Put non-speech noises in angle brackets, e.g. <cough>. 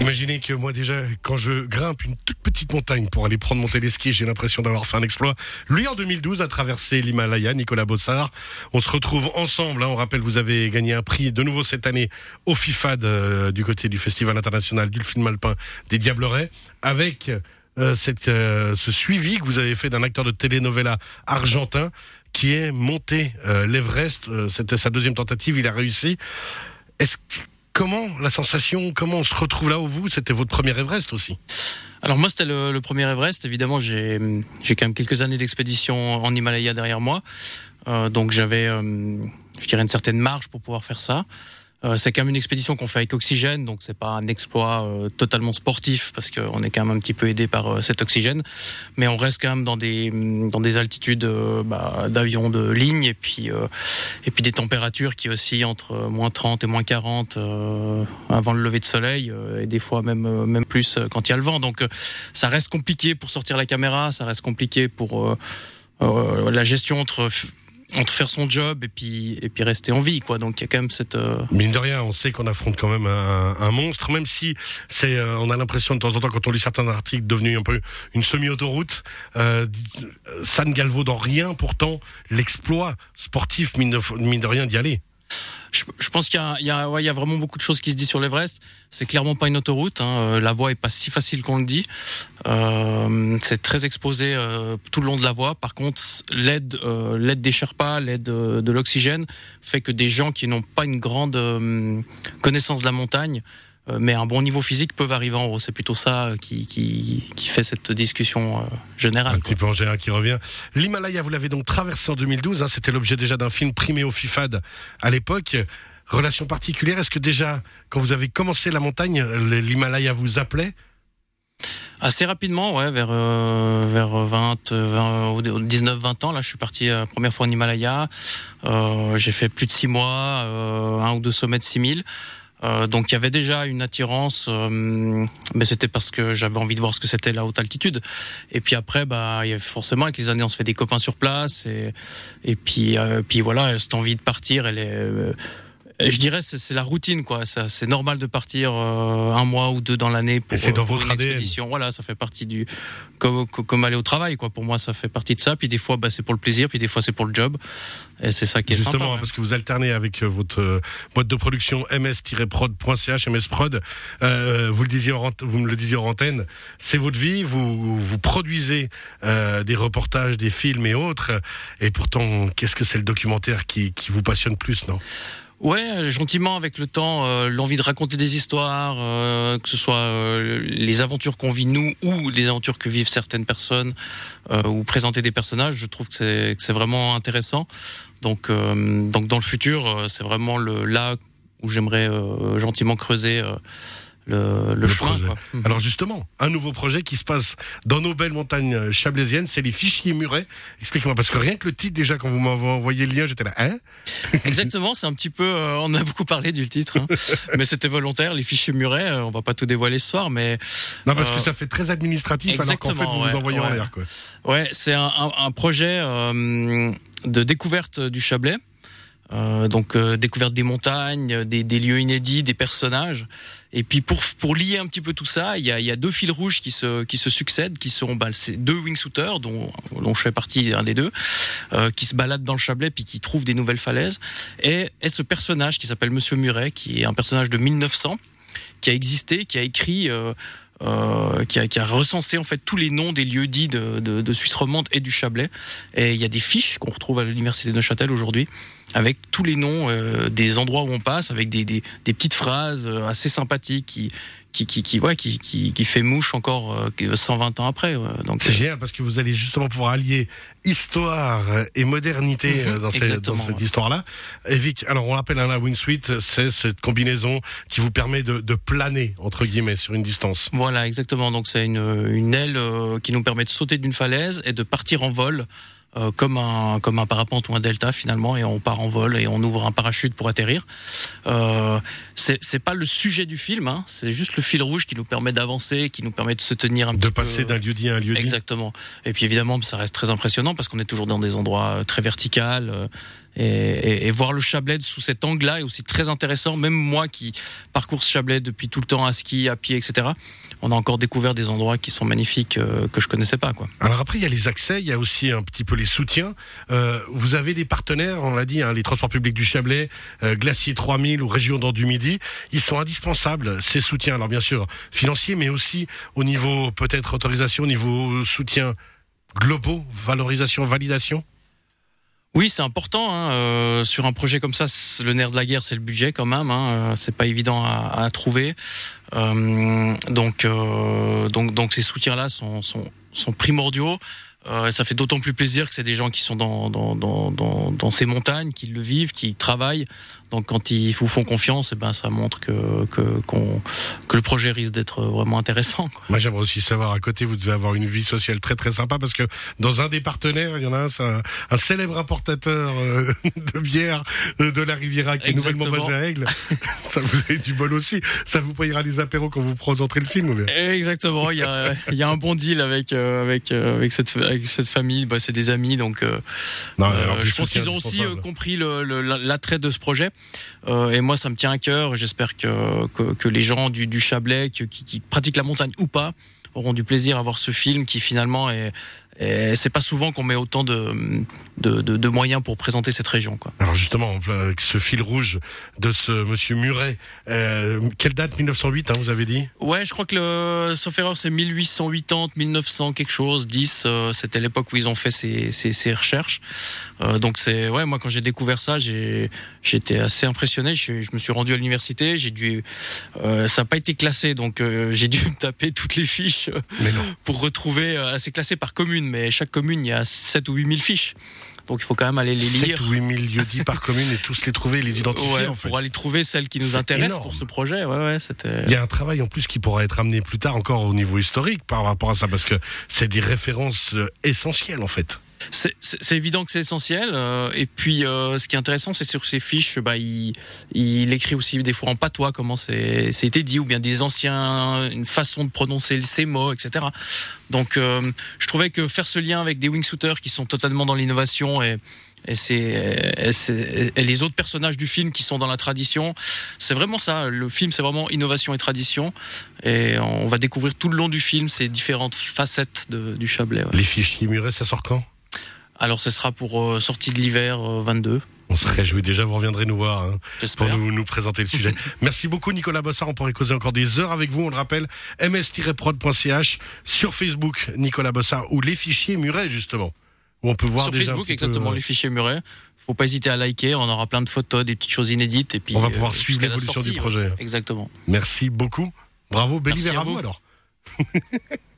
Imaginez que moi déjà, quand je grimpe une toute petite montagne pour aller prendre mon téléski, j'ai l'impression d'avoir fait un exploit. Lui, en 2012, a traversé l'Himalaya, Nicolas Bossard. On se retrouve ensemble. Hein. On rappelle, vous avez gagné un prix de nouveau cette année au FIFAD euh, du côté du Festival international du film alpin des Diablerets, avec euh, euh, ce suivi que vous avez fait d'un acteur de telenovela argentin qui est monté l'Everest. C'était sa deuxième tentative, il a réussi. Est-ce Comment la sensation, comment on se retrouve là où vous? C'était votre premier Everest aussi alors moi c'était le, premier Everest. Évidemment j'ai quand même quelques années d'expédition en Himalaya derrière moi, euh, donc j'avais euh, je dirais une certaine marge pour pouvoir faire ça. Euh, c'est quand même une expédition qu'on fait avec oxygène, donc c'est pas un exploit euh, totalement sportif parce qu'on est quand même un petit peu aidé par euh, cet oxygène, mais on reste quand même dans des dans des altitudes bah, d'avion de ligne et puis et puis des températures qui oscillent entre moins 30 et moins 40 avant le lever de soleil et des fois même même plus quand il y a le vent. Donc ça reste compliqué pour sortir la caméra, ça reste compliqué pour la gestion entre entre faire son job et puis et puis rester en vie quoi. Donc il y a quand même cette euh, mine de rien on sait qu'on affronte quand même un, un monstre même si c'est euh, on a l'impression de temps en temps quand on lit certains articles devenus un peu une semi autoroute euh, ça ne galvaude en rien pourtant l'exploit sportif mine de rien d'y aller je, pense qu'il y, a, vraiment beaucoup de choses qui se disent sur l'Everest. C'est clairement pas une autoroute. Hein. Euh, la voie est pas si facile qu'on le dit. Euh, c'est très exposé euh, tout le long de la voie. Par contre, l'aide, l'aide des Sherpas, l'aide de l'oxygène, fait que des gens qui n'ont pas une grande connaissance de la montagne mais un bon niveau physique peuvent arriver en haut. C'est plutôt ça qui, qui, qui, fait cette discussion euh, générale. Un petit peu en général qui revient. L'Himalaya, vous l'avez donc traversé en 2012. Hein, C'était l'objet déjà d'un film primé au FIFAD à l'époque. Relation particulière, est-ce que déjà, quand vous avez commencé la montagne, l'Himalaya vous appelait? Assez rapidement, ouais, vers euh, vers 20, 20 19, 20 ans. Là, je suis parti la première fois en Himalaya. Euh, j'ai fait plus de six mois, euh, un ou deux sommets de 6000. Euh, donc il y avait déjà une attirance, euh, mais c'était parce que j'avais envie de voir ce que c'était la haute altitude. Et puis après, bah, forcément avec les années, on se fait des copains sur place, et et puis euh, puis voilà, cette envie de partir, elle est je dirais c'est la routine quoi. C'est normal de partir euh, un mois ou deux dans l'année pour, c'est dans pour votre une expédition. Voilà, ça fait partie du comme, comme aller au travail quoi. Pour moi, ça fait partie de ça. Puis des fois, bah, c'est pour le plaisir, puis des fois c'est pour le job. Et c'est ça qui est Justement, sympa. parce que vous alternez avec euh, votre euh, boîte de production ms-prod.ch, msprod. Euh, vous le disiez, vous me le disiez en antenne, c'est votre vie. Vous vous produisez euh, des reportages, des films et autres. Et pourtant, qu'est-ce que c'est le documentaire qui, qui vous passionne plus, non? Ouais, gentiment avec le temps, euh, l'envie de raconter des histoires, euh, que ce soit euh, les aventures qu'on vit nous ou les aventures que vivent certaines personnes, ou présenter des personnages, je trouve que c'est vraiment intéressant. Donc donc dans le futur, c'est vraiment le là où j'aimerais gentiment creuser le, le, chemin. Quoi. Alors justement, un nouveau projet qui se passe dans nos belles montagnes chablaisiennes, c'est les fichiers murets. Explique-moi, parce que rien que le titre déjà, quand vous m'avez envoyé le lien, j'étais là, hein <laughs> Exactement, c'est un petit peu, euh, on a beaucoup parlé du titre, hein. <laughs> mais c'était volontaire, les fichiers murets, euh, on va pas tout dévoiler ce soir, mais... Non, parce que euh, ça fait très administratif, alors qu'en fait, vous vous envoyez ouais. en l'air. Quoi. Ouais, c'est un, un, un, projet de découverte du Chablais. Euh, donc euh, découverte des montagnes, des, des, lieux inédits, des personnages. Et puis pour pour lier un petit peu tout ça, il y a, y a deux fils rouges qui se qui se succèdent, qui sont bah, deux wingsuiters dont dont je fais partie un des deux, euh, qui se baladent dans le Chablais puis qui trouvent des nouvelles falaises. Et, et ce personnage qui s'appelle Monsieur Muret, qui est un personnage de 1900, qui a existé, qui a écrit. Euh, euh, qui, a, qui, a, recensé en fait tous les noms des lieux dits de, de, de Suisse romande et du Chablais. Et il y a des fiches qu'on retrouve à l'université de Neuchâtel aujourd'hui avec tous les noms euh, des endroits où on passe, avec des, des, des petites phrases euh, assez sympathiques qui qui qui qui, ouais, qui, qui, qui fait mouche encore 120 ans après. Ouais. Donc c'est génial parce que vous allez justement pouvoir allier histoire et modernité Mhm, dans, ces, dans cette histoire-là. Et Vic, alors on l'appelle un la wingsuit, c'est cette combinaison qui vous permet de, de, planer entre guillemets sur une distance. Voilà, exactement. Donc c'est une, une aile euh, qui nous permet de sauter d'une falaise et de partir en vol euh, comme un comme un parapente ou un delta finalement et on part en vol et on ouvre un parachute pour atterrir. Euh, c'est c'est pas le sujet du film, hein, c'est juste le fil rouge qui nous permet d'avancer, qui nous permet de se tenir un de petit passer peu... d'un lieu dit à un lieu dit. Exactement. Et puis évidemment, ça reste très impressionnant parce qu'on est toujours dans des endroits très verticales. Et, voir le Chablais sous cet angle-là est aussi très intéressant. Même moi qui parcours ce Chablais depuis tout le temps à ski, à pied, etc. On a encore découvert des endroits qui sont magnifiques euh, que je connaissais pas. Quoi. Alors après, il y a les accès, il y a aussi un petit peu les soutiens. Euh, vous avez des partenaires, on l'a dit, hein, les transports publics du Chablais, euh, Glacier 3000 ou Région d'Or du Midi. Ils sont indispensables, ces soutiens. Alors bien sûr, financiers, mais aussi au niveau peut-être autorisation, au niveau soutien globaux, valorisation, validation oui, c'est important. Hein, euh, sur un projet comme ça, le nerf de la guerre, c'est le budget quand même. Hein, euh, c'est pas évident à, trouver. Euh, donc, donc, donc ces soutiens-là sont, sont primordiaux. Euh, ça fait d'autant plus plaisir que c'est des gens qui sont dans, dans, dans, dans, dans ces montagnes, qui le vivent, qui travaillent. Donc quand ils vous font confiance, et eh ben ça montre que que, qu'on, que le projet risque d'être vraiment intéressant. Quoi. Moi j'aimerais aussi savoir à côté, vous devez avoir une vie sociale très très sympa parce que dans un des partenaires, il y en a un, c'est un, un célèbre importateur euh, <laughs> de bière de la Riviera qui Exactement. est nouvellement basé à Aigle. <laughs> ça vous avez du bol aussi. Ça vous payera les apéros quand vous présenterez le film. Ou bien? Exactement. Il y a il y a un bon deal avec euh, avec avec cette avec cette famille. Bah, c'est des amis donc. Euh, non, alors, je pense qu'ils ont aussi compris le, le, l'attrait de ce projet. Euh, et moi, ça me tient à cœur. J'espère que, que, que, les gens du, du Chablais, qui, qui, pratiquent la montagne ou pas, auront du plaisir à voir ce film qui finalement est, c'est pas souvent qu'on met autant de, de, de, de, moyens pour présenter cette région. Quoi. Alors justement, avec ce fil rouge de ce monsieur Muret, euh, quelle date? 1908, hein, vous avez dit? Ouais, je crois que le, sauf erreur, c'est 1880, 1900 quelque chose, 10. Euh, C'était l'époque où ils ont fait ces, ces, ces recherches. Euh, donc c'est ouais, moi quand j'ai découvert ça, j'étais assez impressionné. Je, je, me suis rendu à l'université, j'ai dû, ça n'a pas été classé, donc j'ai dû <laughs> me taper toutes les fiches pour retrouver. C'est classé par commune mais chaque commune, il y a 7 ou 8 000 fiches. Donc il faut quand même aller les lire. 7 ou 8 000 lieux dits par commune et tous les trouver les identifier ouais, en fait. Pour aller trouver celles qui nous intéressent énorme. pour ce projet. Ouais, ouais, il y a un travail en plus qui pourra être amené plus tard encore au niveau historique par rapport à ça parce que c'est des références essentielles en fait. C'est évident que c'est essentiel. Euh, et puis, euh, ce qui est intéressant, c'est sur ces fiches, bah, il, écrit aussi des fois en patois comment c'est été dit, ou bien des anciens, une façon de prononcer ces mots, etc. Donc, euh, je trouvais que faire ce lien avec des wingsuiters qui sont totalement dans l'innovation et les autres personnages du film qui sont dans la tradition. C'est vraiment ça. Le film, c'est vraiment innovation et tradition. Et on va découvrir tout le long du film ces différentes facettes du Chablais. Les fichiers murés, ça sort quand? Alors, ce sera pour euh, sortie de l'hiver euh, 22. On se réjouit déjà, vous reviendrez nous voir hein, pour nous, nous, présenter le sujet. <laughs> Merci beaucoup Nicolas Bossard, on pourrait causer encore des heures avec vous, on le rappelle, ms-prod.ch, sur Facebook Nicolas Bossard, ou les fichiers Muret justement, où on peut voir sur déjà Facebook exactement, peu, les fichiers Muret. Faut pas hésiter à liker, on aura plein de photos, des petites choses inédites. Et puis, on va pouvoir euh, suivre l'évolution du projet. Ouais. Exactement. Merci beaucoup, bravo, bel hiver à vous alors. <laughs>